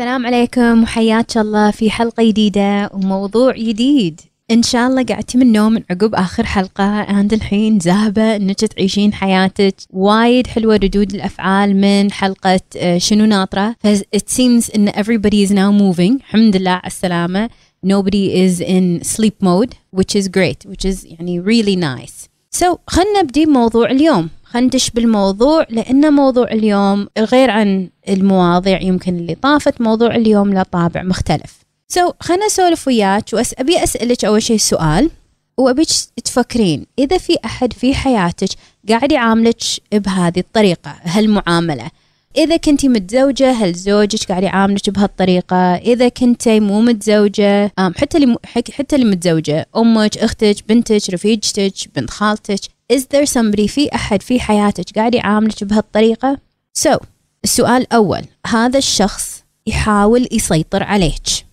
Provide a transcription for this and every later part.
السلام عليكم وحياك الله في حلقة جديدة وموضوع جديد. إن شاء الله قعدتي من النوم من عقب آخر حلقة. and الحين ذاهبة إنك تعيشين حياتك. وايد حلوة ردود الأفعال من حلقة آه، شنو ناطرة. It seems إن everybody is now moving. الحمد لله على السلامة. Nobody is in sleep mode which is great which is يعني really nice. So خلنا نبدي بموضوع اليوم. خلينا ندش بالموضوع لأن موضوع اليوم غير عن المواضيع يمكن اللي طافت موضوع اليوم له طابع مختلف. سو so, خلنا اسولف وياك وأبي أسألك أول شيء سؤال وأبيك تفكرين إذا في أحد في حياتك قاعد يعاملك بهذه الطريقة هالمعاملة إذا كنتي متزوجة هل زوجك قاعد يعاملك بهالطريقة؟ إذا كنتي مو متزوجة حتى اللي حتى اللي متزوجة أمك أختك بنتك رفيجتك بنت خالتك is there somebody في أحد في حياتك قاعد يعاملك بهالطريقة؟ So السؤال الأول هذا الشخص يحاول يسيطر عليك.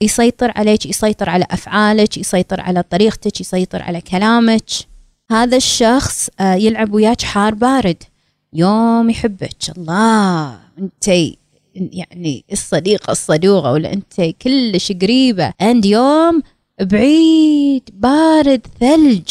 يسيطر عليك يسيطر على أفعالك يسيطر على طريقتك يسيطر على كلامك. هذا الشخص آه، يلعب وياك حار بارد. يوم يحبك. الله أنت يعني الصديقة الصدوقة ولا أنت كلش قريبة. عند يوم بعيد بارد ثلج.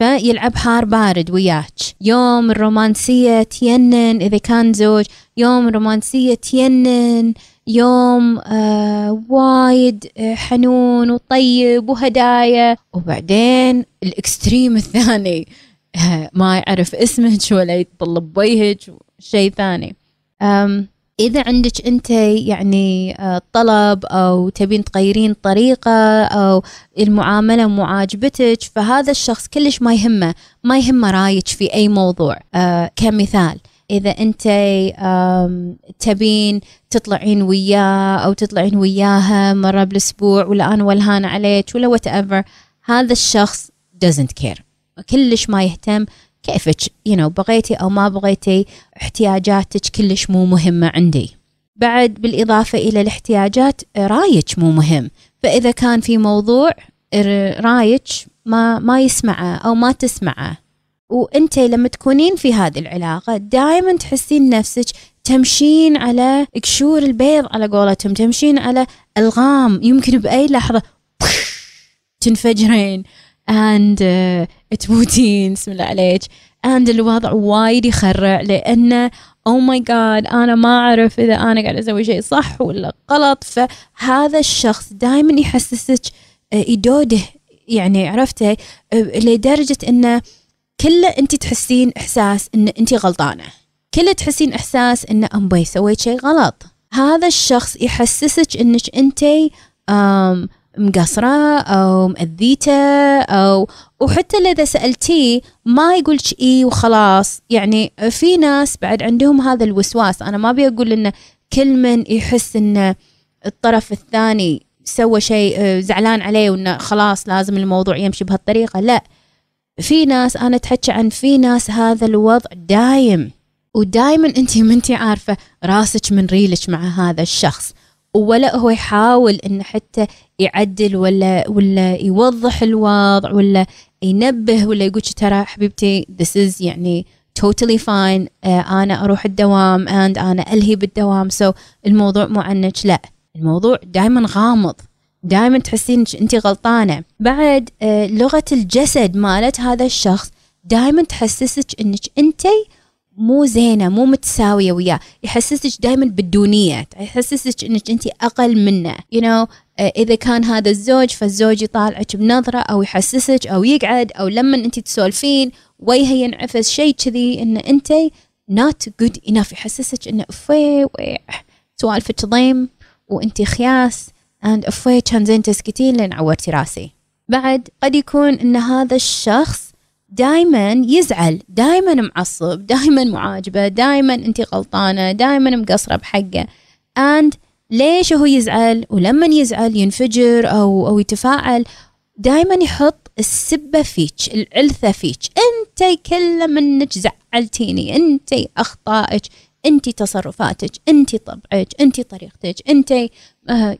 فيلعب حار بارد وياك. يوم الرومانسية تينن إذا كان زوج يوم الرومانسية تينن يوم آه وايد آه، حنون وطيب وهدايا. وبعدين الإكستريم الثاني آه ما يعرف اسمك ولا يطلب بوجهك شيء ثاني. إذا عندك أنت يعني آه، طلب أو تبين تغيرين طريقة أو المعاملة مو عاجبتك فهذا الشخص كلش ما يهمه ما يهمه رأيك في أي موضوع. آه كمثال إذا أنت تبين تطلعين وياه أو تطلعين وياها مرة بالأسبوع ولا أنا ولهانة عليك ولا whatever هذا الشخص doesn't care. كلش ما يهتم كيفك؟ You know بغيتي أو ما بغيتي احتياجاتك كلش مو مهمة عندي. بعد بالإضافة إلى الاحتياجات رأيك مو مهم. فإذا كان في موضوع رأيك ما ما يسمعه أو ما تسمعه. وأنت لما تكونين في هذه العلاقة دائما تحسين نفسك تمشين على قشور البيض على قولتهم تمشين على ألغام. يمكن بأي لحظة تنفجرين. Uh, تموتين بسم الله عليك. And الوضع وايد يخرع لأنه أو ماي جاد أنا ما أعرف إذا أنا قاعد أسوي شيء صح ولا غلط. فهذا الشخص دائما يحسسك يدوده. يعني عرفته لدرجة انه كله أنت تحسين إحساس إن أنت غلطانة. كله تحسين إحساس إن أمبي سويت شيء غلط. هذا الشخص يحسسك إنك أنت مقصرة أو مأذيته أو وحتى إذا سألتيه ما يقولش إي وخلاص. يعني في ناس بعد عندهم هذا الوسواس. أنا ما أبي أقول إنه كل من يحس إن الطرف الثاني سوى شيء آه، زعلان عليه وإنه خلاص لازم الموضوع يمشي بهالطريقة. لا في ناس أنا أتحكى عن في ناس هذا الوضع دايم. ودايما أنت ما أنت عارفة راسك من ريلك مع هذا الشخص. ولا هو يحاول إنه حتى يعدل ولا ولا يوضح الوضع ولا ينبه ولا يقول ترى حبيبتي this is يعني totally fine uh, أنا أروح الدوام and أنا ألهي بالدوام سو so الموضوع مو عنك. لا الموضوع دائما غامض دائما تحسين انت غلطانة. بعد uh, لغة الجسد مالت هذا الشخص دائما تحسسك إنك انت مو زينة مو متساوية وياه. يحسسك دائما بالدونية. يحسسك إنك انت أقل منه. You know آه، إذا كان هذا الزوج فالزوج يطالعك بنظرة أو يحسسك أو يقعد أو لما انت تسولفين وجهه ينعفس شيء كذي إن انت not good enough. يحسسك إنه افي سوالفك ضيم وانت خياس and افي كان زين تسكتين لين عورتي راسي. بعد قد يكون إن هذا الشخص دائما يزعل دائما معصب دائما معاجبة دائما أنت غلطانة دائما مقصرة بحقه. And ليش هو يزعل؟ ولما يزعل ينفجر أو أو يتفاعل دائما يحط السبة فيك العلثة فيك. أنت كل منك زعلتيني أنت أخطائك أنت تصرفاتك أنت طبعك أنت طريقتك أنت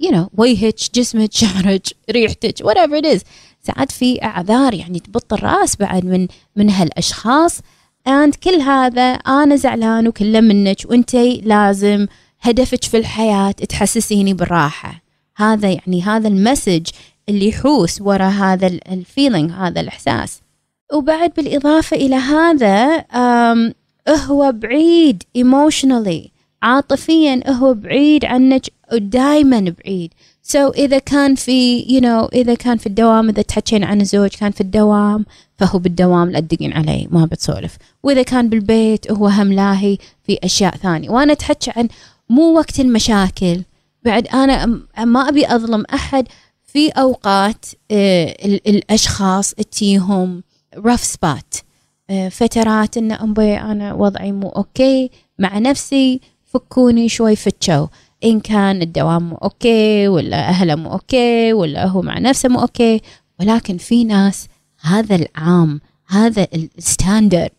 you know وجهك جسمك شعرك ريحتك whatever it is. ساعات في اعذار يعني تبط الراس بعد من من هالأشخاص. and كل هذا أنا زعلان وكله منك وأنت لازم هدفك في الحياة تحسسيني بالراحة. هذا يعني هذا ال message اللي يحوس ورا هذا ال feeling هذا الإحساس. وبعد بالإضافة إلى هذا هو بعيد emotionally. عاطفيا هو بعيد عنك ودائما بعيد. سو so إذا كان في you know إذا كان في الدوام إذا تحكين عن الزوج كان في الدوام فهو بالدوام لا تدقين علي ما بتسولف. وإذا كان بالبيت هو هم لاهي في أشياء ثانية. وأنا أتحكى عن مو وقت المشاكل. بعد أنا ما أبي أظلم أحد في أوقات آه، الأشخاص تجيهم rough spots آه، فترات إن أمبي أنا وضعي مو أوكي مع نفسي فكوني شوي فتشو إن كان الدوام مو أوكي ولا أهله مو أوكي ولا هو مع نفسه مو أوكي ولكن في ناس هذا العام هذا ال standard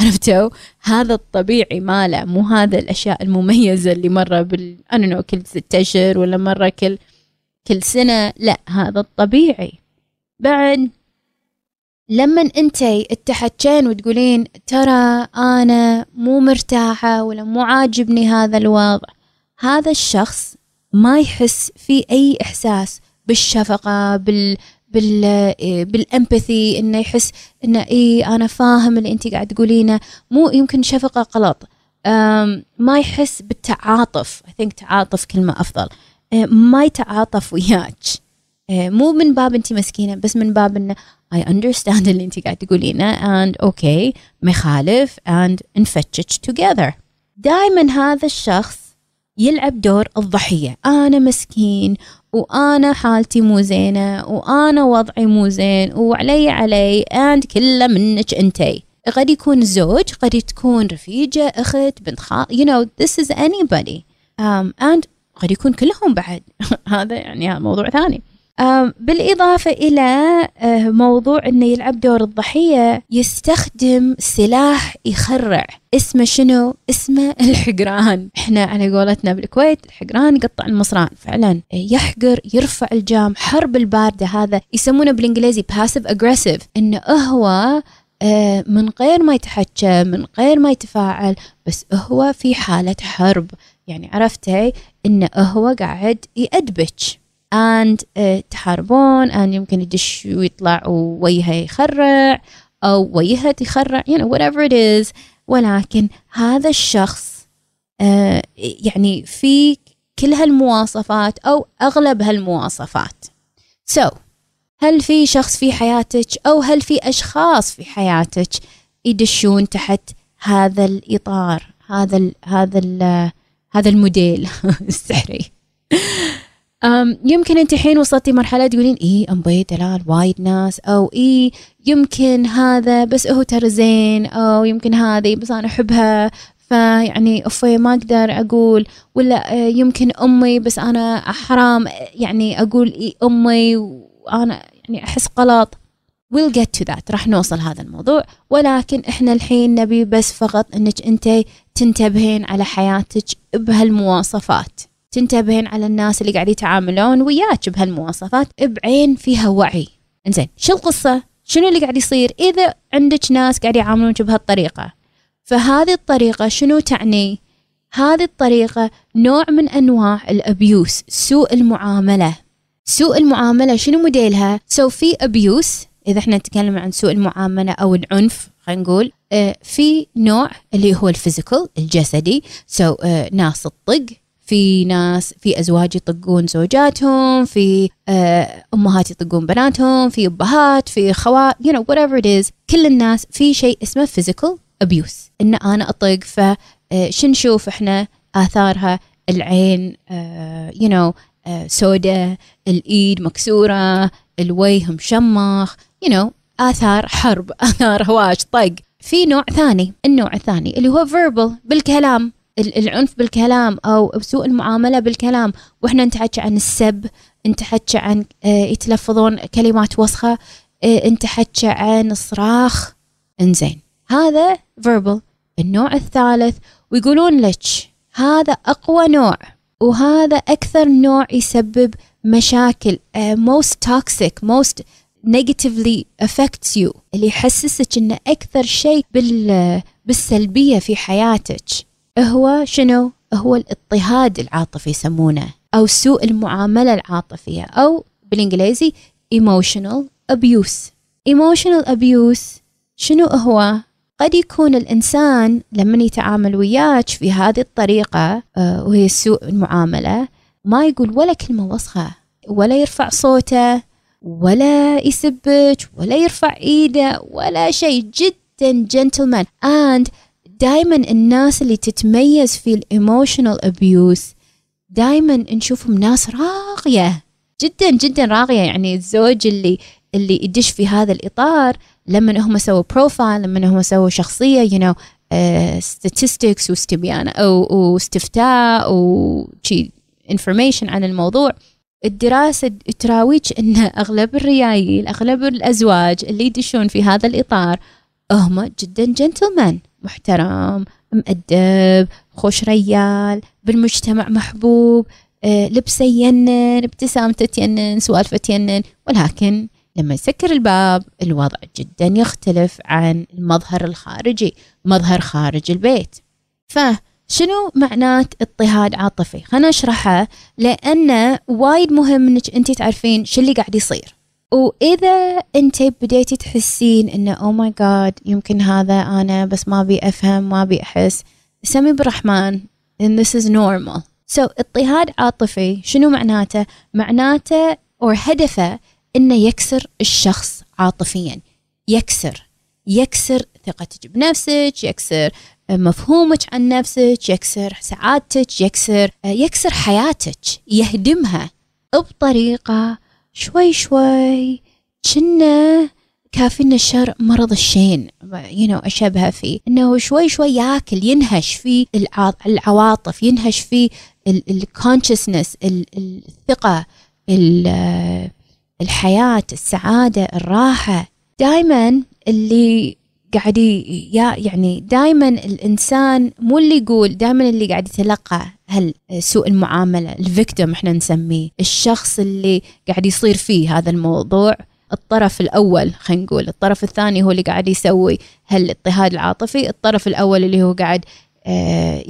عرفتوا؟ هذا الطبيعي ماله مو هذا الأشياء المميزة اللي مرة بال أنا كل ستة أشهر ولا مرة كل كل سنة لا هذا الطبيعي. بعد لما انت تحكين وتقولين ترى أنا مو مرتاحة ولا مو عاجبني هذا الوضع. هذا الشخص ما يحس في أي إحساس بالشفقة بال بال بالإمباثي إنه يحس إنه اي أنا فاهم اللي انت قاعد تقولينه. مو يمكن شفقة غلط. ما يحس بالتعاطف. I think تعاطف كلمة أفضل. ما يتعاطف وياك. مو من باب انت مسكينة بس من باب انه I understand اللي انت قاعد تقولينه and okay ما يخالف and نفتش together. دائما هذا الشخص يلعب دور الضحية. أنا مسكين وأنا حالتي مو زينة وأنا وضعي مو زين وعلي علي and كله منك أنتي. قد يكون زوج قد تكون رفيجة أخت بنت خال you know this is anybody. Um, and قد يكون كلهم بعد. هذا يعني موضوع ثاني. بالإضافة إلى أه، موضوع أنه يلعب دور الضحية يستخدم سلاح يخرع. اسمه شنو؟ اسمه الحقران. إحنا على قولتنا بالكويت الحقران يقطع المصران. فعلا يحقر يرفع الجام حرب الباردة هذا. يسمونه بالإنجليزي passive aggressive. إنه هو أه، من غير ما يتحكى من غير ما يتفاعل بس هو في حالة حرب. يعني عرفتي إنه هو قاعد يأدبك and uh, تحاربون and يمكن يدش ويطلع ووجهه يخرع أو وجهها تخرع you know whatever it is. ولكن هذا الشخص uh, يعني في كل هالمواصفات أو أغلب هالمواصفات. So هل في شخص في حياتك أو هل في أشخاص في حياتك يدشون تحت هذا الإطار هذا ال هذا ال هذا الموديل؟ السحري. يمكن انت حين وصلتي مرحلة تقولين امبي دلال وايد ناس. أو اي يمكن هذا بس هو ترى زين. أو يمكن هذه بس أنا أحبها. فيعني اوفي ما أقدر أقول. ولا آه، يمكن أمي بس أنا حرام يعني أقول اي أمي وأنا يعني أحس غلط. We'll get to that. راح نوصل هذا الموضوع. ولكن إحنا الحين نبي بس فقط إنك انت تنتبهين على حياتك بهالمواصفات. تنتبهين على الناس اللي قاعد يتعاملون وياك بهالمواصفات بعين فيها وعي. إنزين شو القصة؟ شنو اللي قاعد يصير إذا عندك ناس قاعد يعاملونك بهالطريقة؟ فهذه الطريقة شنو تعني؟ هذه الطريقة نوع من أنواع ال abuse سوء المعاملة. سوء المعاملة شنو موديلها؟ so في abuse إذا إحنا نتكلم عن سوء المعاملة أو العنف خلينا نقول آه في نوع اللي هو ال physical الجسدي. so آه ناس تطق في ناس في أزواج يطقون زوجاتهم في آه، أمهات يطقون بناتهم في أبهات في خوات you know whatever it is. كل الناس في شيء اسمه physical abuse. إن أنا اطق ف آه، شو نشوف إحنا؟ آثارها العين know uh, سوداء الإيد مكسورة الوجه مشمخ you know آثار حرب آثار هواش طق في نوع ثاني النوع الثاني اللي هو verbal بالكلام. العنف بالكلام أو سوء المعاملة بالكلام. وإحنا نتحكى عن السب نتحكى عن آه، يتلفظون كلمات وسخة آه، نتحكى عن صراخ. إنزين. هذا verbal. النوع الثالث ويقولون لك هذا أقوى نوع وهذا أكثر نوع يسبب مشاكل uh, most toxic most negatively affects you اللي يحسسك إنه أكثر شيء بال بالسلبية في حياتك. هو شنو؟ هو الاضطهاد العاطفي يسمونه أو سوء المعاملة العاطفية أو بالإنجليزي emotional abuse. Emotional abuse شنو هو؟ قد يكون الإنسان لما يتعامل وياك في هذه الطريقة آه، وهي سوء المعاملة ما يقول ولا كلمة وسخة ولا يرفع صوته ولا يسبك ولا يرفع إيده ولا شيء. جدا gentleman and دائما الناس اللي تتميز في ال emotional abuse دائما نشوفهم ناس راقيه جدا جدا راقيه يعني الزوج اللي اللي يدش في هذا الإطار لما هم سووا profile لما هم سووا شخصية know uh, statistics واستبيان أو واستفتاء وشي information عن الموضوع. الدراسة تراويك أن أغلب الريايل أغلب الأزواج اللي يدشون في هذا الإطار هم جدا جنتلمان محترم مؤدب خوش ريال بالمجتمع محبوب آه، لبسه ينن ابتسامته تينن سوالفه تينن. ولكن لما يسكر الباب الوضع جدا يختلف عن المظهر الخارجي مظهر خارج البيت. فشنو معنات اضطهاد عاطفي؟ خلنا نشرحها لأنه وايد مهم إنك انت تعرفين شو اللي قاعد يصير. وإذا أنت بديتي تحسين انه oh my God يمكن هذا أنا بس ما أبي أفهم ما أبي أحس سمي بالرحمن and this is normal. So اضطهاد عاطفي شنو معناته؟ معناته أو هدفه إنه يكسر الشخص عاطفيا. يكسر يكسر ثقتك بنفسك يكسر مفهومك عن نفسك يكسر سعادتك يكسر يكسر حياتك يهدمها بطريقة شوي شوي كنا كافينا الشر مرض الشين you know أشبه فيه. إنه شوي شوي ياكل ينهش في العواطف ينهش في الكونشسنس الثقة الحياة السعادة الراحة. دائما اللي قاعد يعني دائما الإنسان مو اللي يقول دائما اللي قاعد يتلقى هل سوء المعاملة الفيكتوم إحنا نسميه. الشخص اللي قاعد يصير فيه هذا الموضوع الطرف الأول خلينا نقول الطرف الثاني هو اللي قاعد يسوي هالاضطهاد العاطفي الطرف الأول اللي هو قاعد آه،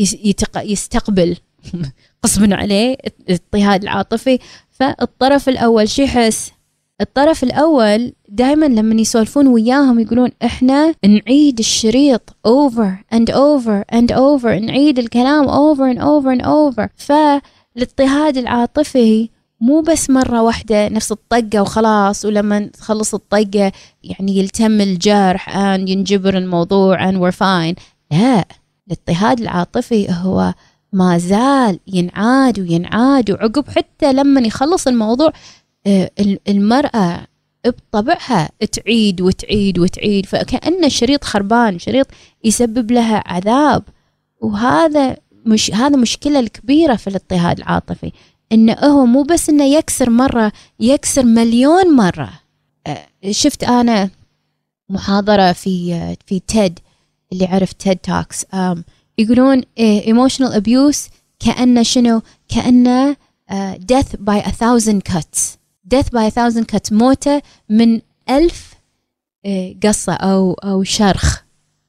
يستقبل قصبا عليه الاضطهاد العاطفي. فالطرف الأول شو يحس؟ الطرف الأول دائما لما يسولفون وياهم يقولون إحنا نعيد الشريط over and over and over نعيد الكلام over and over and over. فالاضطهاد العاطفي مو بس مرة واحدة نفس الطقة وخلاص ولما تخلص الطقة يعني يلتم الجرح and ينجبر الموضوع and we're fine. لا الاضطهاد العاطفي هو ما زال ينعاد وينعاد وعقب حتى لما يخلص الموضوع المرأة بطبعها تعيد وتعيد وتعيد فكأنه شريط خربان شريط يسبب لها عذاب. وهذا مش هذا مشكلة الكبيرة في الاضطهاد العاطفي انه هو مو بس إنه يكسر مرة يكسر مليون مرة. آه، شفت أنا محاضرة في في TED اللي عرف TED Talks يقولون emotional abuse كأنه شنو؟ كأنه death by a thousand cuts. By a thousand cuts موتة من ألف قصة أو أو شرخ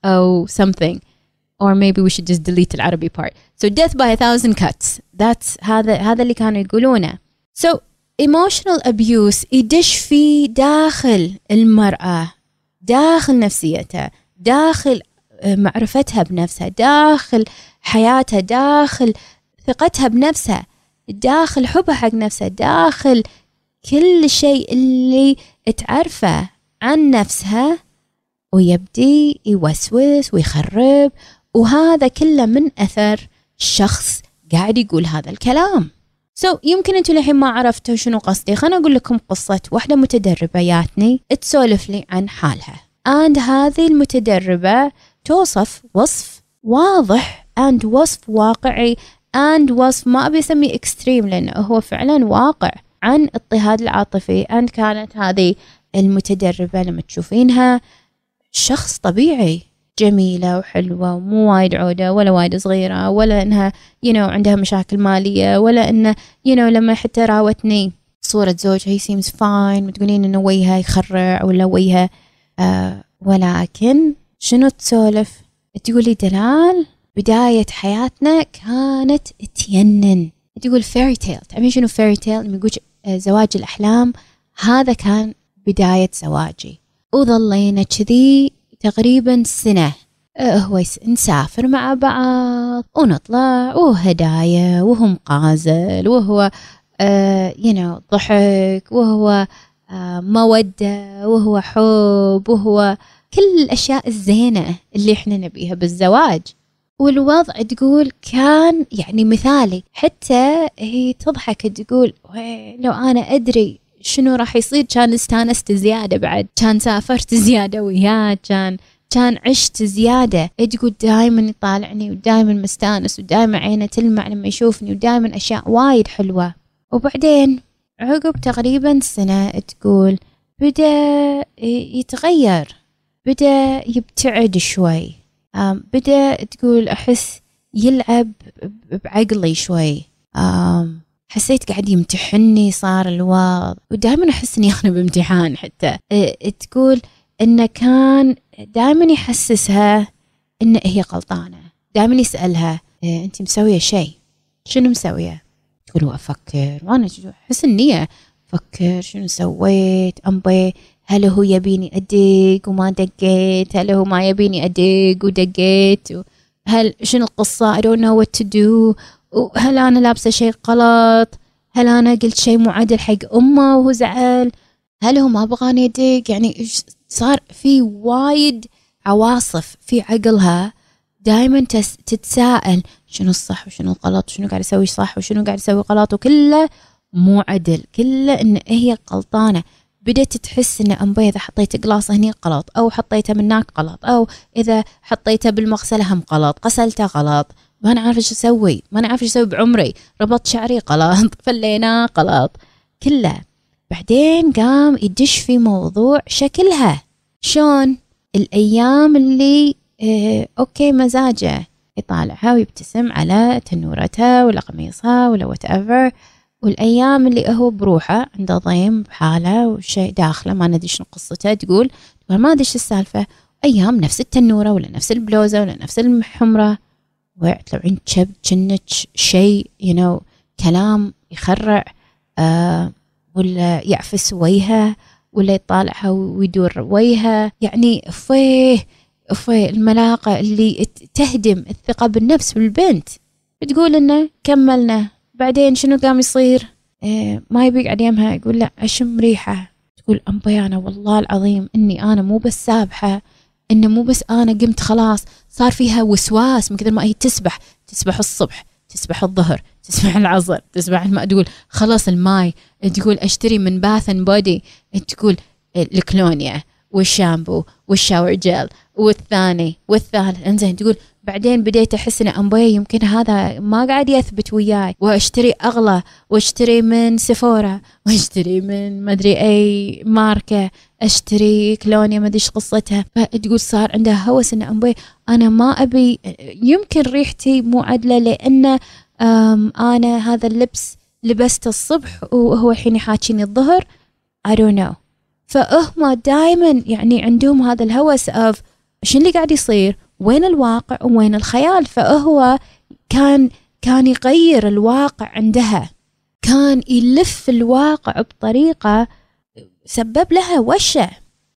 أو something. Or maybe we should just delete العربي part. So death by a thousand cuts. That's هذا هذا اللي كانوا يقولونه. So emotional abuse يدش في داخل المرأة داخل نفسيتها داخل معرفتها بنفسها داخل حياتها داخل ثقتها بنفسها داخل حبها حق نفسها داخل كل شيء اللي تعرفه عن نفسها ويبدي يوسوس ويخرب وهذا كله من أثر شخص قاعد يقول هذا الكلام. so so, يمكن أنتم الحين ما عرفتوا شنو قصدي. خلنا أقول لكم قصة واحدة متدربة ياتني تسولف لي عن حالها. And هذه المتدربة توصف وصف واضح and وصف واقعي and وصف ما أبي أسميه extreme لأنه هو فعلا واقع. عن اضطهاد العاطفي أن كانت هذه المتدربة لما تشوفينها شخص طبيعي جميلة وحلوة ومو وايد عودة ولا وايد صغيرة ولا إنها you know عندها مشاكل مالية ولا إنه you know لما حتى راوتني صورة زوجها هي seems fine وتقولين إنه وجهها يخرع ولا وجهها آه ولكن شنو تسولف؟ تقولي دلال بداية حياتنا كانت تينن. تقول fairy tale تعرفين شنو fairy tale لما يقول آه، زواج الأحلام هذا كان بداية زواجي. وظلينا كذي تقريبا سنة. آه، هو نسافر مع بعض ونطلع وهدايا وهو مغازل وهو you know, ضحك وهو مودة وهو حب وهو كل الأشياء الزينة اللي إحنا نبيها بالزواج. والوضع تقول كان يعني مثالي. حتى هي تضحك تقول لو أنا أدري شنو راح يصير. كان استانست زيادة بعد. كان سافرت زيادة وياه كان كان عشت زيادة. تقول دائما يطالعني ودائما مستانس ودائما عينه تلمع لما يشوفني ودائما أشياء وايد حلوة. وبعدين عقب تقريبا سنة تقول بدأ يتغير بدأ يبتعد شوي. بدأ تقول أحس يلعب بعقلي شوي. حسيت قاعد يمتحني صار الوضع ودائما أحس إني أنا بامتحان حتى. تقول إنه كان دائما يحسسها إن هي غلطانة دائما يسألها أنت مسوية شيء؟ شنو مسوية؟ تقول أفكر. وأنا أحس النية أفكر شنو سويت أمبي هل هو يبيني أدق وما دقيت هل هو ما يبيني أدق ودقيت. هل شنو القصة؟ I don't know what to do. هل أنا لابسة شيء غلط؟ هل أنا قلت شيء مو حق أمه وهو زعل؟ هل هو ما بغاني أدق يعني صار؟ في وايد عواصف في عقلها دائما تتساءل شنو الصح وشنو الغلط وشنو قاعد أسوي صح وشنو قاعد أسوي غلط وكله مو عدل كله إن هي غلطانة. بدأت تحس ان امبي اذا حطيت قلاص هني غلط أو حطيته من هناك غلط أو إذا حطيته بالمغسلة هم غلط غسلته غلط ما أنا عارفه إيش أسوي ما أنا عارفه إيش أسوي بعمري. ربطت شعري غلط فليناه غلط كله. بعدين قام يدش في موضوع شكلها. شلون الأيام اللي إيه أوكي مزاجه. يطالعها ويبتسم على تنورتها ولا قميصها ولا whatever والأيام اللي هو بروحه عنده ضيم بحاله وشيء داخله ما ندري شنو قصته تقول تقول ما أدري إيش السالفة. أيام نفس التنورة ولا نفس البلوزة ولا نفس الحمره ويطلعين شب كنك شيء يو you know, كلام يخرع آه ولا يعفس وجهها ولا يطالعها ويدور وجهها يعني فيه في الملاقة اللي تهدم الثقة بالنفس بالبنت بتقول إنه كملنا. بعدين شنو قام يصير؟ إيه ما يبي يقعد يمها يقول لا أشم ريحة. تقول ام بيانة والله العظيم إني أنا مو بس سابحة إنه مو بس أنا قمت خلاص صار فيها وسواس من كثر ما هي تسبح. تسبح الصبح تسبح الظهر تسبح العصر تسبح تقول خلاص الماي. تقول أشتري من Bath and Body تقول الكلونيا والشامبو وال shower gel والثاني والثالث. انزين تقول بعدين بديت أحس إن امبوي يمكن هذا ما قاعد يثبت وياي. وأشتري أغلى وأشتري من سيفورا وأشتري من مدري أي ماركة أشتري كلونيا ما أدري إيش قصتها. فتقول صار عندها هوس إن امبوي أنا ما أبي يمكن ريحتي مو عدلة لأن أنا هذا اللبس لبسته الصبح وهو الحين يحاكيني الظهر. I don't know. فهم دائما يعني عندهم هذا الهوس اوف شو اللي قاعد يصير؟ وين الواقع وين الخيال؟ فهو كان كان يغير الواقع عندها. كان يلف الواقع بطريقة سبب لها وشة.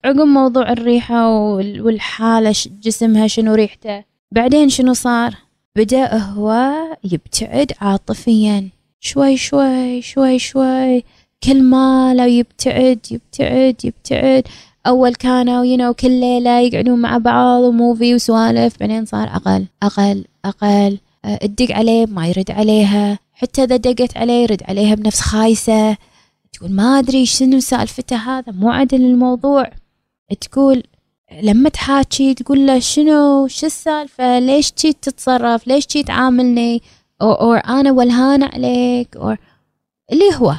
عقب موضوع الريحة والحالة جسمها شنو ريحته. بعدين شنو صار؟ بدأ هو يبتعد عاطفيا. شوي شوي شوي شوي. كل ما لو يبتعد يبتعد يبتعد. أول كانوا يو know, كل ليلة يقعدون مع بعض و movie وسوالف بعدين صار أقل أقل أقل. تدق عليه ما يرد عليها. حتى إذا دقت عليه يرد عليها بنفس خايسة. تقول ما أدري شنو سالفته هذا مو عدل الموضوع. تقول لما تحاكي تقول له شنو؟ شو السالفة؟ ليش تي تتصرف؟ ليش تي تعاملني أو, أو أنا ولهانة عليك؟ أو اللي هو.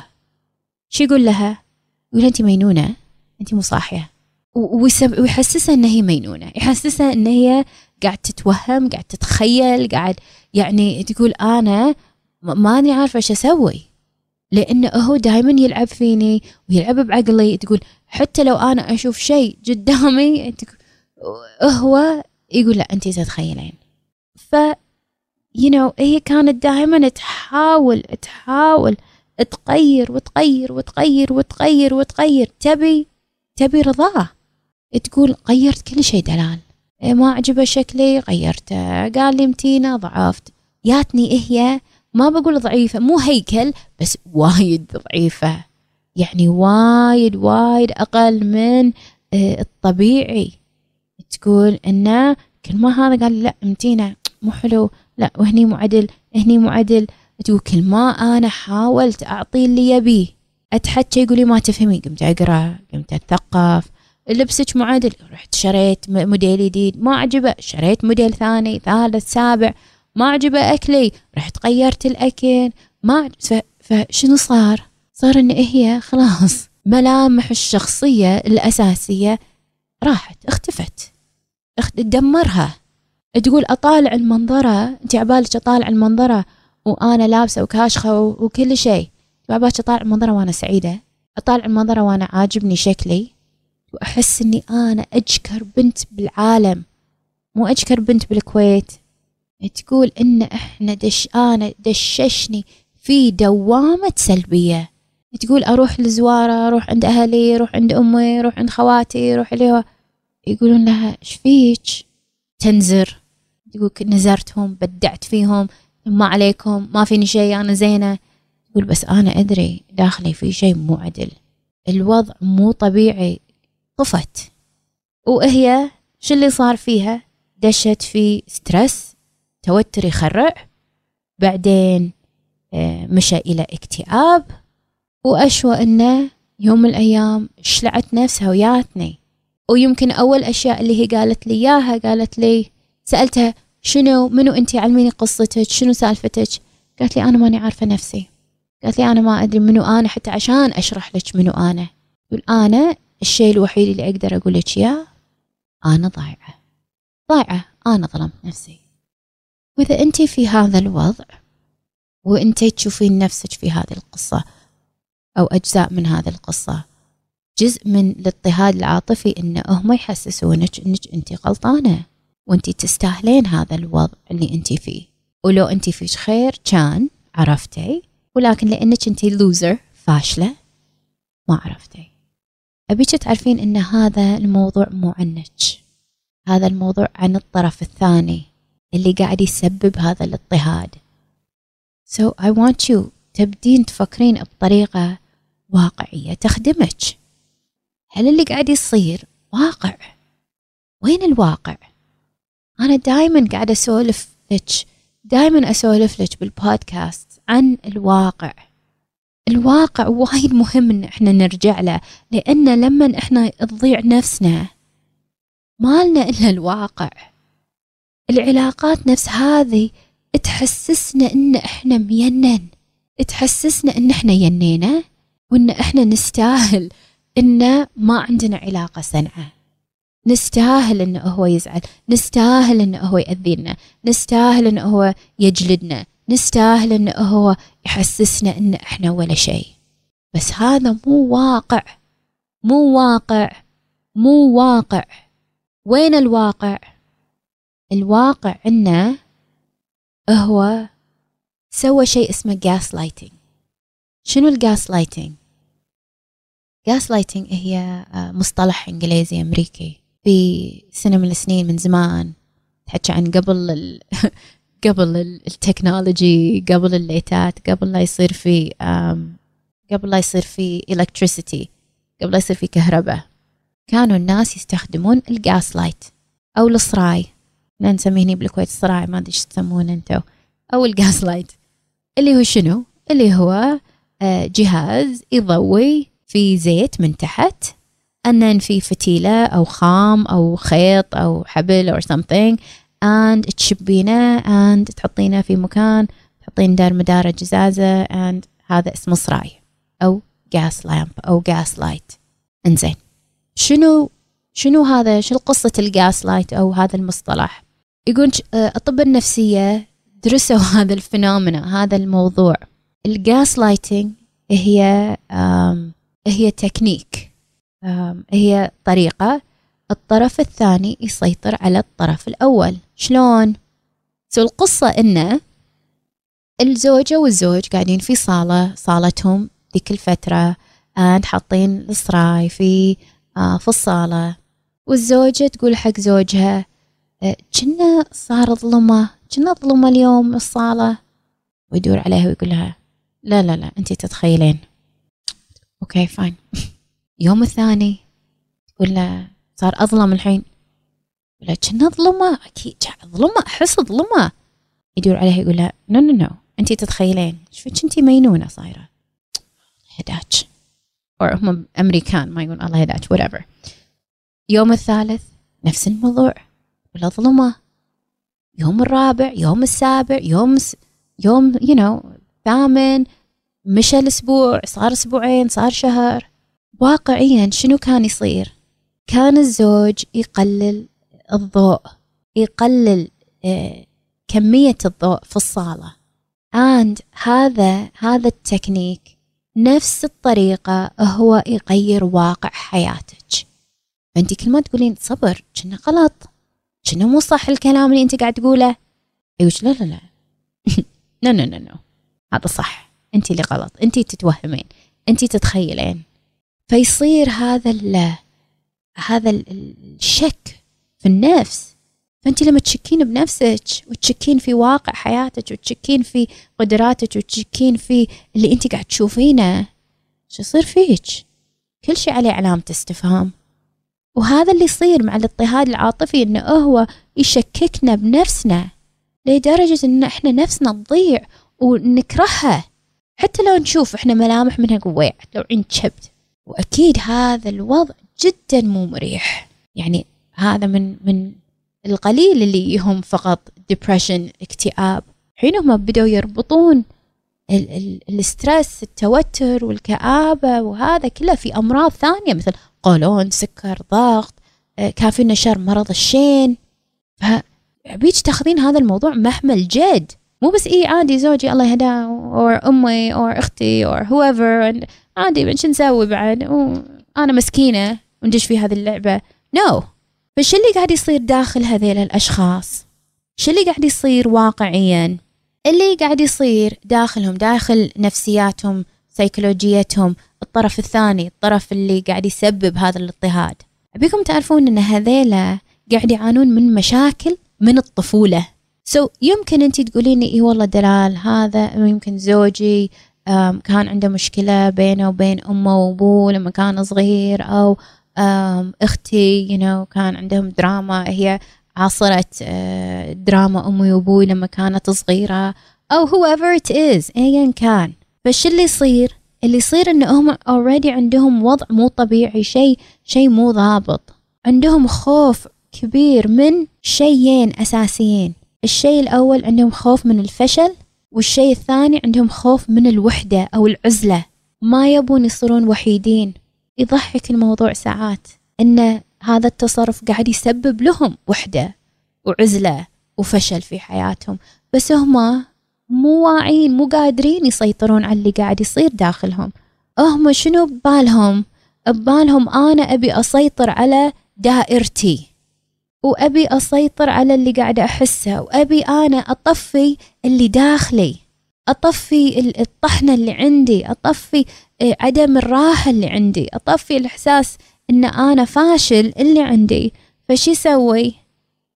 شو يقول لها؟ يقول أنت مينونة أنت مو صاحية. ويحسسها إن هي مينونة. يحسسها إن هي قاعد تتوهم قاعد تتخيل قاعد يعني تقول أنا ماني عارفة إيش أسوي. لأنه هو دائما يلعب فيني ويلعب بعقلي. تقول حتى لو أنا أشوف شيء قدامي هو يقول لا انت تتخيلين. you know هي كانت دائما تحاول تحاول تغير وتغير وتغير وتغير وتغير. تبي تبي رضاه تقول غيرت كل شيء دلال. إيه، ما عجبه شكلي غيرته. قال لي متينة ضعفت. ياتني هي ما بقول ضعيفة مو هيكل بس وايد ضعيفة. يعني وايد وايد أقل من آه، الطبيعي. تقول إنه كل ما هذا قال لا متينة مو حلو. لا وهني مو عدل هني مو عدل. تقول كل ما أنا حاولت أعطي اللي يبيه. أتحكى يقول لي ما تفهمي قمت أقرأ قمت أتثقف. لبسك مو عدل رحت شريت موديل جديد ما عجبه. شريت موديل ثاني ثالث سابع ما عجبه أكلي. رحت غيرت الأكل ما فشنو صار؟ صار إن هي خلاص ملامح الشخصية الأساسية راحت اختفت. دمرها. تقول أطالع المنظرة أنت عبالك أطالع المنظرة وأنا لابسة وكاشخة وكل شيء. عبالك أطالع المنظرة وأنا سعيدة. أطالع المنظرة وأنا عاجبني شكلي. وأحس إني أنا أجكر بنت بالعالم مو أجكر بنت بالكويت. تقول إن إحنا دش أنا دششني في دوامة سلبية. تقول أروح لزوارة أروح عند أهلي أروح عند أمي أروح عند خواتي أروح اللي يقولون لها إيش تنزر. تقول نزرتهم بدعت فيهم ما عليكم ما فيني شيء أنا زينة. تقول بس أنا أدري داخلي في شيء مو عدل. الوضع مو طبيعي. طفت. وهي شو اللي صار فيها؟ دشت في ستريس توتر يخرع بعدين آه، مشى إلى اكتئاب. وأشوى أنه يوم من الأيام شلعت نفسها وياتني. ويمكن أول أشياء اللي هي قالت لي إياها قالت لي سألتها شنو منو أنت علميني قصتك؟ شنو سالفتك؟ قالت لي أنا ماني عارفة نفسي. قالت لي أنا ما أدري منو أنا حتى عشان أشرح لك منو أنا. يقول أنا الشيء الوحيد اللي أقدر أقول لك إياه أنا ضايعة. ضايعة. أنا ظلمت نفسي. وإذا أنت في هذا الوضع وأنت تشوفين نفسك في هذه القصة أو أجزاء من هذه القصة جزء من الاضطهاد العاطفي إن هم يحسسونك إنك أنت غلطانة وأنت تستاهلين هذا الوضع اللي أنت فيه. ولو أنت فيش خير كان عرفتي. ولكن لأنك أنت لوزر فاشلة ما عرفتي. أبيك تعرفين إن هذا الموضوع مو عنك هذا الموضوع عن الطرف الثاني اللي قاعد يسبب هذا الاضطهاد. So I want you تبدين تفكرين بطريقة واقعية تخدمك. هل اللي قاعد يصير واقع؟ وين الواقع؟ أنا دايما قاعدة أسولف لك دايما أسولف لك بالبودكاست عن الواقع. الواقع وايد مهم إن إحنا نرجع له لأن لما إحنا تضيع نفسنا ما لنا إلا الواقع. العلاقات نفس هذه تحسسنا إن إحنا مينن تحسسنا إن إحنا ينينا وإن إحنا نستاهل إن ما عندنا علاقة سنعة نستاهل انه هو يزعل نستاهل انه هو يأذينا نستاهل انه هو يجلدنا. نستاهل انه هو يحسسنا إن إحنا ولا شيء. بس هذا مو واقع. مو واقع. مو واقع. وين الواقع؟ الواقع إنه هو سوى شيء اسمه gaslighting شنو ال gaslighting gaslighting هي آه، مصطلح إنجليزي أمريكي. في سنة من السنين من زمان تحكي عن قبل قبل ال technology قبل الليتات قبل لا يصير في قبل لا يصير في electricity قبل لا يصير في كهرباء. كانوا الناس يستخدمون ال gas light أو الصراي. نسميه هنا بالكويت الصراي ما أدري إيش تسمونه أنتو. أو ال gas light اللي هو شنو؟ اللي هو آه، جهاز يضوي في زيت من تحت and في فتيلة أو خام أو خيط أو حبل أو something and تشبينه and تحطينه في مكان تحطين دار مدار جزازة and هذا اسمه صراي أو gas lamp أو gas light. إنزين. شنو شنو هذا؟ شو قصة ال gaslight أو هذا المصطلح؟ يقول الطب النفسية درسوا هذا ال phenomena هذا الموضوع. ال gaslighting هي هي تكنيك هي طريقة الطرف الثاني يسيطر على الطرف الأول. شلون؟ so القصة إنه الزوجة والزوج قاعدين في صالة صالتهم ذيك الفترة and حاطين الصراي في آه في الصالة. والزوجة تقول حق زوجها آه، كنا صار ظلمة كنا ظلمة اليوم الصالة ويدور عليها ويقول لها لا لا لا أنت تتخيلين. okay fine يوم الثاني تقول له صار أظلم الحين. لها كنا ظلمة أكيد ظلمة أحس ظلمة يدور عليها يقول لها no no no أنت تتخيلين شوفك أنت مينونة صايرة. هداك أو هم أمريكان ما يقول الله هداك whatever. يوم الثالث نفس الموضوع. ولا ظلمة يوم الرابع يوم السابع يوم س... يوم يو you know ثامن مشى الأسبوع صار أسبوعين صار شهر. واقعيا شنو كان يصير؟ كان الزوج يقلل الضوء يقلل آه، كمية الضوء في الصالة. And هذا هذا التكنيك نفس الطريقة هو يغير واقع حياتك. فأنت كل ما تقولين صبر كنا غلط. كنا مو صح الكلام اللي أنت قاعد تقوله. يقول لا لا لا. no no no هذا صح. أنت اللي غلط. أنت تتوهمين. أنت تتخيلين. فيصير هذا هذا الشك في النفس. فأنت لما تشكين بنفسك وتشكين في واقع حياتك وتشكين في قدراتك وتشكين في اللي أنت قاعد تشوفينه شو يصير فيك؟ كل شيء عليه علامة استفهام. وهذا اللي يصير مع الاضطهاد العاطفي إنه هو يشككنا بنفسنا لدرجة إن إحنا نفسنا تضيع ونكرهها. حتى لو نشوف إحنا ملامح منها قوية لو عين شبت وأكيد هذا الوضع جدا مو مريح. يعني هذا من من القليل اللي يهم فقط ديبرشن اكتئاب. حين هم بدأوا يربطون ال stress التوتر والكآبة وهذا كله في أمراض ثانية مثل قولون سكر ضغط آه، كافي نشر مرض الشين. فبيج تاخذين هذا الموضوع محمل جد مو بس اي عادي زوجي الله يهداه أو أمي أو أختي أو whoever عادي شو نسوي بعد؟ أنا مسكينة وندش في هذه اللعبة. no no. فش اللي قاعد يصير داخل هذيل الأشخاص؟ شو اللي قاعد يصير واقعيا؟ اللي قاعد يصير داخلهم داخل نفسياتهم سيكولوجيتهم الطرف الثاني الطرف اللي قاعد يسبب هذا الاضطهاد. أبيكم تعرفون أن هذيلا قاعد يعانون من مشاكل من الطفولة. سو so, يمكن أنت تقولين إي والله دلال هذا يمكن زوجي كان عنده مشكلة بينه وبين أمه وأبوه لما كان صغير أو أختي you know, كان عندهم دراما هي عاصرة آه، دراما أمي وأبوي لما كانت صغيرة أو whoever it is أيا كان. فش اللي يصير؟ اللي يصير إن هم already عندهم وضع مو طبيعي شيء شيء مو ضابط. عندهم خوف كبير من شيئين أساسيين. الشيء الأول عندهم خوف من الفشل والشيء الثاني عندهم خوف من الوحدة أو العزلة. ما يبون يصيرون وحيدين. يضحك الموضوع ساعات. إن هذا التصرف قاعد يسبب لهم وحدة وعزلة وفشل في حياتهم. بس هم مو واعيين مو قادرين يسيطرون على اللي قاعد يصير داخلهم. هم شنو ببالهم؟ ببالهم أنا أبي أسيطر على دائرتي. وأبي أسيطر على اللي قاعدة أحسه وأبي أنا أطفي اللي داخلي أطفي الطحنة اللي عندي أطفي آه، عدم الراحة اللي عندي أطفي الإحساس إن أنا فاشل اللي عندي. فشي يسوي؟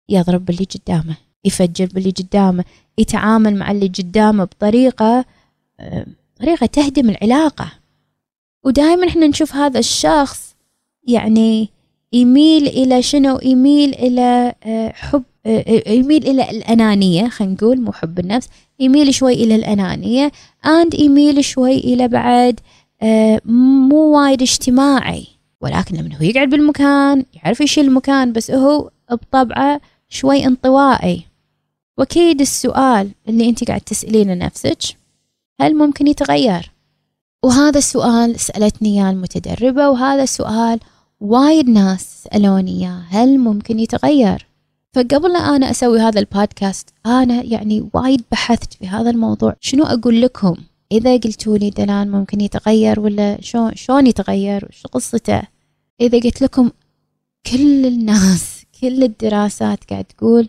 يضرب باللي قدامه يفجر باللي قدامه يتعامل مع اللي قدامه بطريقة آه، طريقة تهدم العلاقة. ودائما إحنا نشوف هذا الشخص يعني يميل إلى شنو؟ يميل إلى آه، حب آه، يميل إلى الأنانية خلينا نقول مو حب النفس. يميل شوي إلى الأنانية and يميل شوي إلى بعد مو وايد اجتماعي. ولكن لما هو يقعد بالمكان يعرف يشيل المكان بس هو بطبعه شوي انطوائي. وأكيد السؤال اللي أنت قاعد تسألينه نفسك هل ممكن يتغير؟ وهذا السؤال سألتني إياه المتدربة وهذا السؤال وايد ناس سألوني إياه هل ممكن يتغير؟ فقبل لا أنا أسوي هذا البودكاست أنا يعني وايد بحثت في هذا الموضوع. شنو أقول لكم؟ إذا قلتوا لي دلال ممكن يتغير ولا شلون شلون يتغير وش قصته؟ إذا قلت لكم كل الناس كل الدراسات قاعد تقول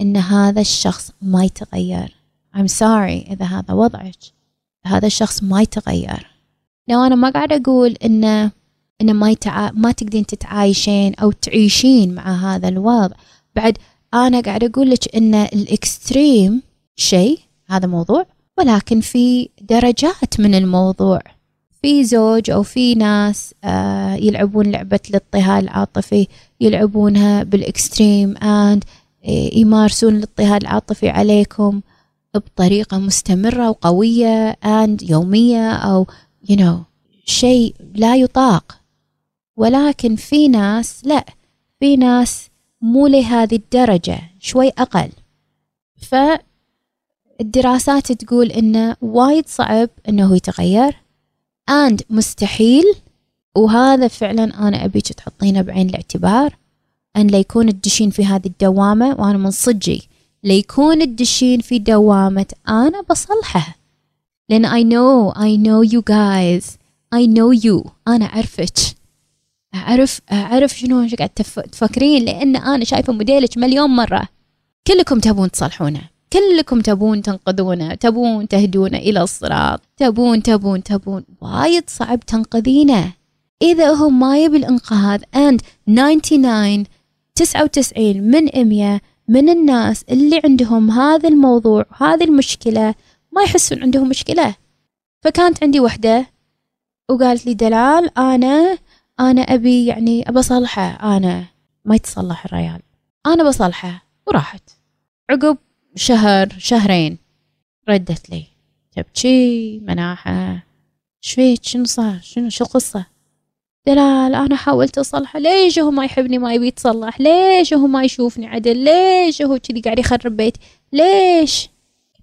إن هذا الشخص ما يتغير. I'm sorry إذا هذا وضعك. هذا الشخص ما يتغير. لو أنا ما قاعد أقول إنه إنه ما يتع... ما تقدرين تتعايشين أو تعيشين مع هذا الوضع. بعد أنا قاعد أقول لك إن ال extreme شيء هذا موضوع ولكن في درجات من الموضوع. في زوج أو في ناس آه يلعبون لعبة الاضطهاد العاطفي يلعبونها بال extreme and يمارسون الاضطهاد العاطفي عليكم بطريقة مستمرة وقوية and يومية أو you know شيء لا يطاق. ولكن في ناس لا. في ناس مو لهذه الدرجة شوي أقل. فالدراسات تقول إنه وايد صعب إنه يتغير and مستحيل. وهذا فعلا أنا أبيك تحطينه بعين الاعتبار أن ليكون الدشين في هذه الدوامة وأنا من صجي. ليكون الدشين في دوامة أنا بصلحه. لأن I know I know you guys. I know you. أنا أعرفك. أعرف أعرف شنو قاعد تفكرين؟ لأن أنا شايفة موديلك مليون مرة. كلكم تبون تصلحونه كلكم تبون تنقذونه تبون تهدونه إلى الصراط. تبون تبون تبون. وايد صعب تنقذينه. إذا هو ما يبي الإنقاذ and 99 99 من 100 من الناس اللي عندهم هذا الموضوع هذه المشكلة ما يحسون عندهم مشكلة. فكانت عندي وحدة وقالت لي دلال أنا أنا أبي يعني أبى أصلحه أنا ما يتصلح الريال. أنا بصلحه وراحت. عقب شهر شهرين ردت لي. تبكي مناحة. شفيت شنو صار؟ شنو شو القصة؟ دلال أنا حاولت أصلحه ليش هو ما يحبني؟ ما يبي يتصلح. ليش هو ما يشوفني عدل؟ ليش هو كذي قاعد يخرب بيتي ليش؟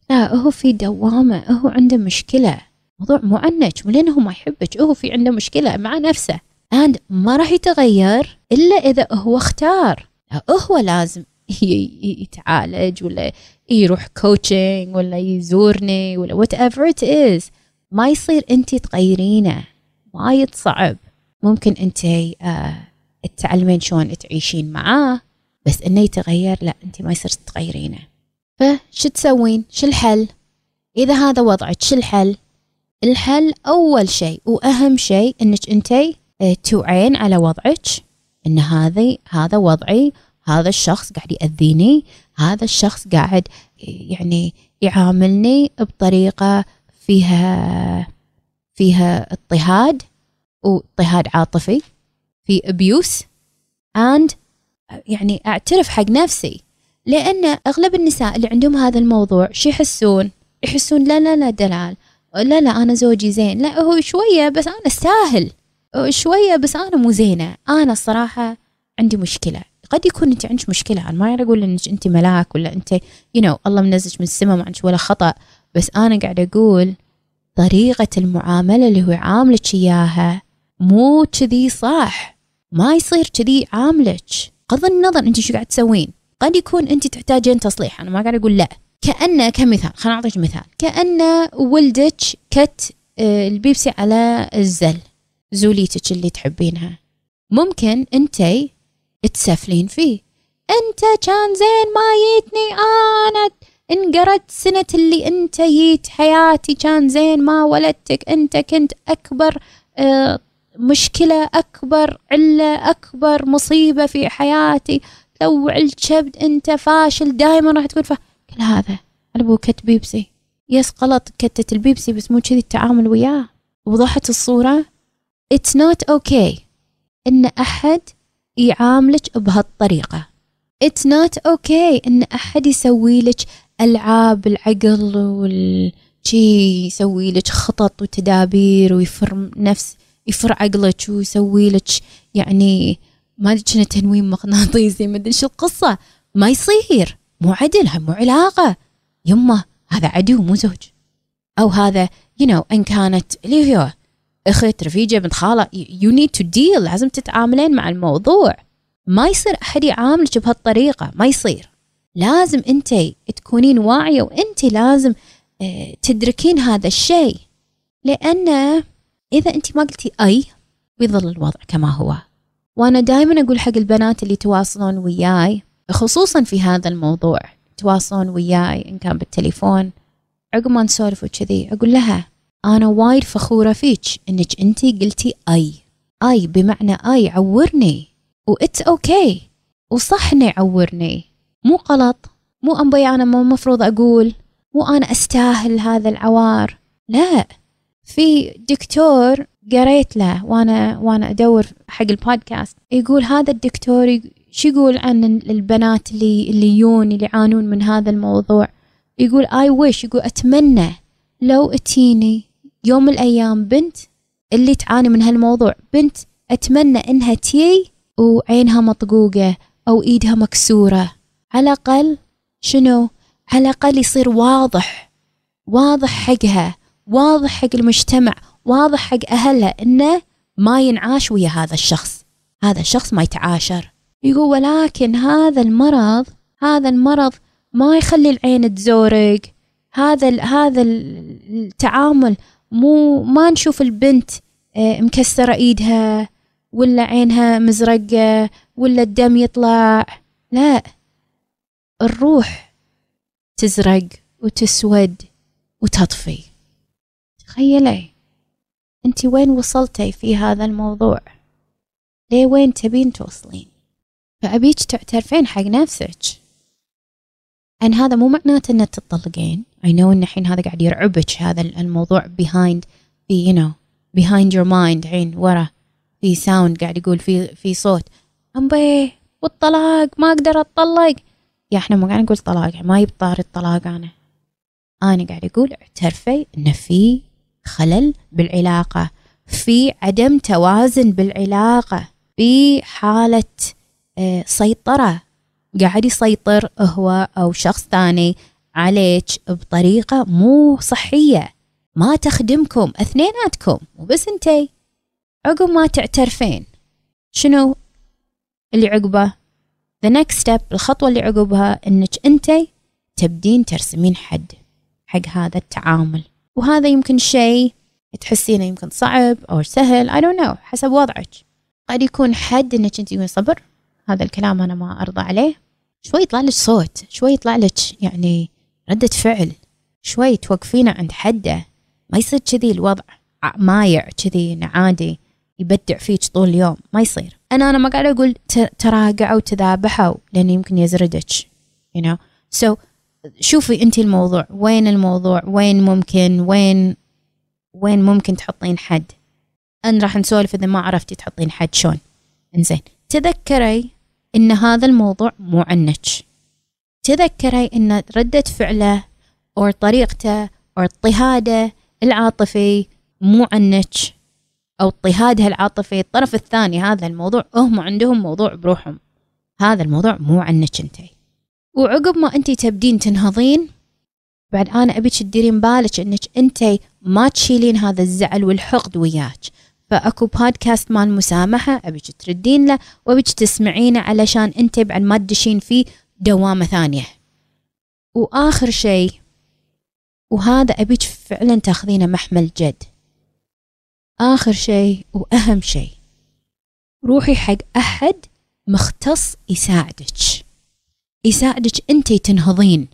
لا هو في دوامة. هو عنده مشكلة. موضوع مو عنك مو لأنه ما يحبك هو في عنده مشكلة مع نفسه. And ما راح يتغير إلا إذا هو اختار. هو لازم يتعالج ولا يروح coaching ولا يزورني ولا whatever it is ما يصير أنت تغيرينه. وايد صعب. ممكن أنت آه تتعلمين شلون تعيشين معاه بس إنه يتغير لا أنت ما يصير تغيرينه. فشو تسوين؟ شو الحل؟ إذا هذا وضعك شو الحل؟ الحل أول شيء وأهم شيء إنك انتي توعين على وضعك. إن هذا هذا وضعي هذا الشخص قاعد يأذيني هذا الشخص قاعد يعني يعاملني بطريقة فيها فيها اضطهاد واضطهاد عاطفي في abuse and يعني أعترف حق نفسي. لأن أغلب النساء اللي عندهم هذا الموضوع شو يحسون؟ يحسون لا لا لا دلال. لا لا أنا زوجي زين. لا هو شوية بس أنا استاهل شوية بس أنا مو زينة. أنا الصراحة عندي مشكلة. قد يكون أنت عندك مشكلة. أنا ما أقول إنك أنت ملاك ولا أنت you you know الله منزلك من السماء ما عندك ولا خطأ. بس أنا قاعدة أقول طريقة المعاملة اللي هو يعاملك إياها مو كذي صح. ما يصير كذي عاملك. بغض النظر أنت شو قاعد تسوين. قد يكون أنت تحتاجين تصليح. أنا ما قاعد أقول لا. كانه كمثال خليني أعطيك مثال. كانه ولدك كت آه، البيبسي على الزل. زوليتك اللي تحبينها. ممكن انتي تسفلين فيه. انت كان زين ما جيتني أنا انقرت سنة اللي انت جيت حياتي. كان زين ما ولدتك. انت كنت أكبر آه، مشكلة أكبر علة أكبر مصيبة في حياتي. لو الكبد انت فاشل دائما راح تقول كل هذا ابو كت بيبسي. yes غلط كتت البيبسي بس مو كذي التعامل وياه. وضحت الصورة. It's not okay إن أحد يعاملك بهالطريقة. It's not okay إن أحد يسوي لك ألعاب العقل وال شي يسوي لك خطط وتدابير ويفر نفس يفر عقلك ويسوي لك يعني ما كنا تنويم مغناطيسي ما أدري شو القصة. ما يصير. مو عدل مو علاقة. يمه هذا عدو مو زوج. أو هذا يو you know إن كانت اللي هو اخت رفيجة بنت خالة you need to deal لازم تتعاملين مع الموضوع. ما يصير أحد يعاملك بهالطريقة ما يصير. لازم أنت تكونين واعية وأنت لازم آه، تدركين هذا الشيء. لأن إذا أنت ما قلتي أي بيظل الوضع كما هو. وأنا دائما أقول حق البنات اللي يتواصلون وياي خصوصا في هذا الموضوع يتواصلون وياي إن كان بالتليفون عقب ما نسولف وكذي أقول لها أنا وايد فخورة فيك إنك أنتي قلتي أي. أي بمعنى أي عورني. و it's okay وصح إنه يعورني مو غلط. مو أنبي أنا مو المفروض أقول. مو أنا أستاهل هذا العوار. لا. في دكتور قريت له وأنا وأنا أدور حق البودكاست. يقول هذا الدكتور شو يقول عن البنات اللي اللي يجون اللي يعانون من هذا الموضوع؟ يقول اي ويش يقول أتمنى لو أتيني يوم من الأيام بنت اللي تعاني من هالموضوع بنت أتمنى إنها تي وعينها مطقوقة أو إيدها مكسورة. على الأقل شنو؟ على الأقل يصير واضح واضح حقها واضح حق المجتمع واضح حق أهلها إنه ما ينعاش ويا هذا الشخص. هذا الشخص ما يتعاشر. يقول ولكن هذا المرض هذا المرض ما يخلي العين تزورق. هذا هذا التعامل مو ما نشوف البنت آه، مكسرة إيدها ولا عينها مزرقة ولا الدم يطلع. لا الروح تزرق وتسود وتطفي. تخيلي أنت وين وصلتي في هذا الموضوع؟ ليه وين تبين توصلين؟ فأبيك تعترفين حق نفسك. أن هذا مو معناته أن تطلقين I know أن الحين هذا قاعد يرعبك هذا الموضوع behind في you know behind your mind عين ورا في ساوند قاعد يقول في في صوت. أمبي والطلاق ما أقدر أتطلق. يا إحنا ما قاعد نقول طلاق ما يبطار الطلاق أنا. أنا قاعد أقول اعترفي أن في خلل بالعلاقة في عدم توازن بالعلاقة في حالة آه، سيطرة. قاعد يسيطر هو أو شخص ثاني عليك بطريقة مو صحية. ما تخدمكم اثنيناتكم مو بس انتي. عقب ما تعترفين. شنو اللي عقبه؟ The next step الخطوة اللي عقبها إنك انتي تبدين ترسمين حد حق هذا التعامل. وهذا يمكن شيء تحسينه يمكن صعب أو سهل I don't know حسب وضعك. قد يكون حد إنك انت تقولين صبر. هذا الكلام أنا ما أرضى عليه. شوي يطلع لك صوت شوي يطلع لك يعني ردة فعل شوي توقفينه عند حده. ما يصير كذي الوضع مايع كذي عادي يبدع فيك طول اليوم ما يصير. أنا أنا ما قاعدة أقول تراجعوا تذابحوا لأنه يمكن يزردك you know. So شوفي انت الموضوع وين الموضوع وين ممكن وين وين ممكن تحطين حد. أن راح نسولف إذا ما عرفتي تحطين حد شلون إنزين. تذكري إن هذا الموضوع مو عنك. تذكري إن ردة فعله أو طريقته أو اضطهاده العاطفي مو عنك. أو اضطهادها العاطفي الطرف الثاني هذا الموضوع هم عندهم موضوع بروحهم. هذا الموضوع مو عنك انتي وعقب ما انت تبدين تنهضين بعد أنا أبيك تديرين بالك إنك أنت ما تشيلين هذا الزعل والحقد وياك. فأكو بودكاست مال مسامحة ابيك تردين له وابيك تسمعينه علشان أنت بعد ما تدشين فيه دوامة ثانية. وآخر شيء وهذا ابيك فعلا تاخذينه محمل جد. آخر شيء وأهم شيء روحي حق أحد مختص يساعدك. يساعدك أنت تنهضين.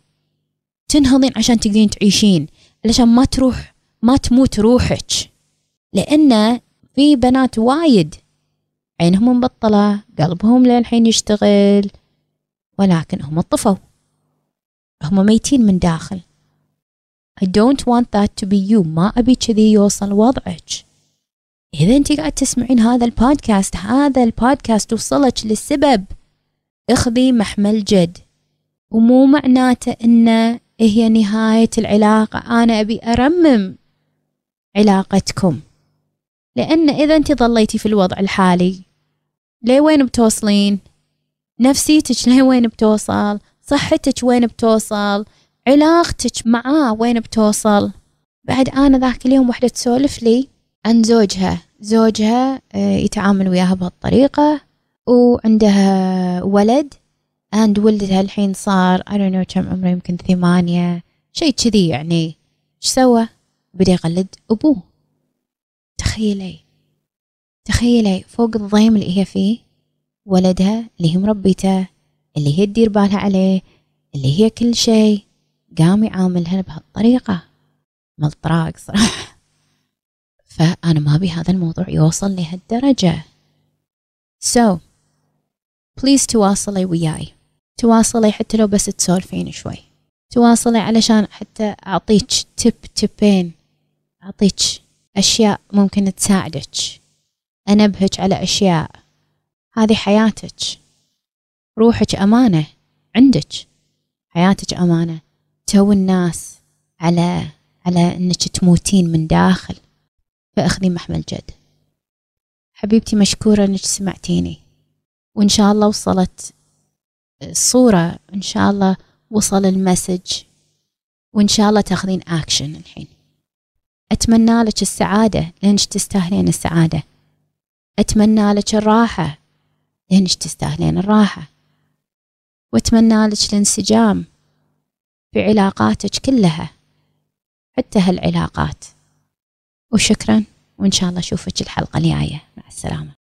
تنهضين عشان تقدرين تعيشين علشان ما تروح ما تموت روحك. لأن في بنات وايد. عينهم مبطلة قلبهم للحين يشتغل ولكن هم طفوا هم ميتين من داخل. I don't want that to be you. ما أبي كذي يوصل وضعك. إذا أنت قاعد تسمعين هذا البودكاست هذا البودكاست وصلك للسبب اخذي محمل جد. ومو معناته انه هي نهاية العلاقة. أنا أبي أرمم علاقتكم. لأن إذا أنت ظليتي في الوضع الحالي ليه وين بتوصلين؟ نفسيتك ليه وين بتوصل؟ صحتك وين بتوصل؟ علاقتك معاه وين بتوصل؟ بعد أنا ذاك اليوم وحدة تسولف لي عن زوجها. زوجها آه، يتعامل وياها بهالطريقة وعندها ولد اند ولدها الحين صار I don't know كم عمره يمكن ثمانية شيء كذي يعني. إيش سوى؟ بدي يقلد أبوه. تخيلي تخيلي فوق الضيم اللي هي فيه ولدها اللي هي مربيته اللي هي تدير بالها عليه اللي هي كل شيء قام يعاملها بهالطريقة. ملطراق صراحة. فأنا ما أبي هذا الموضوع يوصل لهالدرجة. So please تواصلي وياي. تواصلي حتى لو بس تسولفين شوي. تواصلي علشان حتى أعطيك تب تبين أعطيك أشياء ممكن تساعدك. أنبهك على أشياء. هذه حياتك. روحك أمانة عندك. حياتك أمانة. تو الناس على على إنك تموتين من داخل. فأخذي محمل جد. حبيبتي مشكورة إنك سمعتيني. وإن شاء الله وصلت الصورة. إن شاء الله وصل ال message. وإن شاء الله تاخذين اكشن الحين. أتمنى لك السعادة لأنك تستاهلين السعادة. أتمنى لك الراحة لأنك تستاهلين الراحة. وأتمنى لك الانسجام في علاقاتك كلها حتى هالعلاقات. وشكرا وإن شاء الله أشوفك الحلقة الجاية. مع السلامة.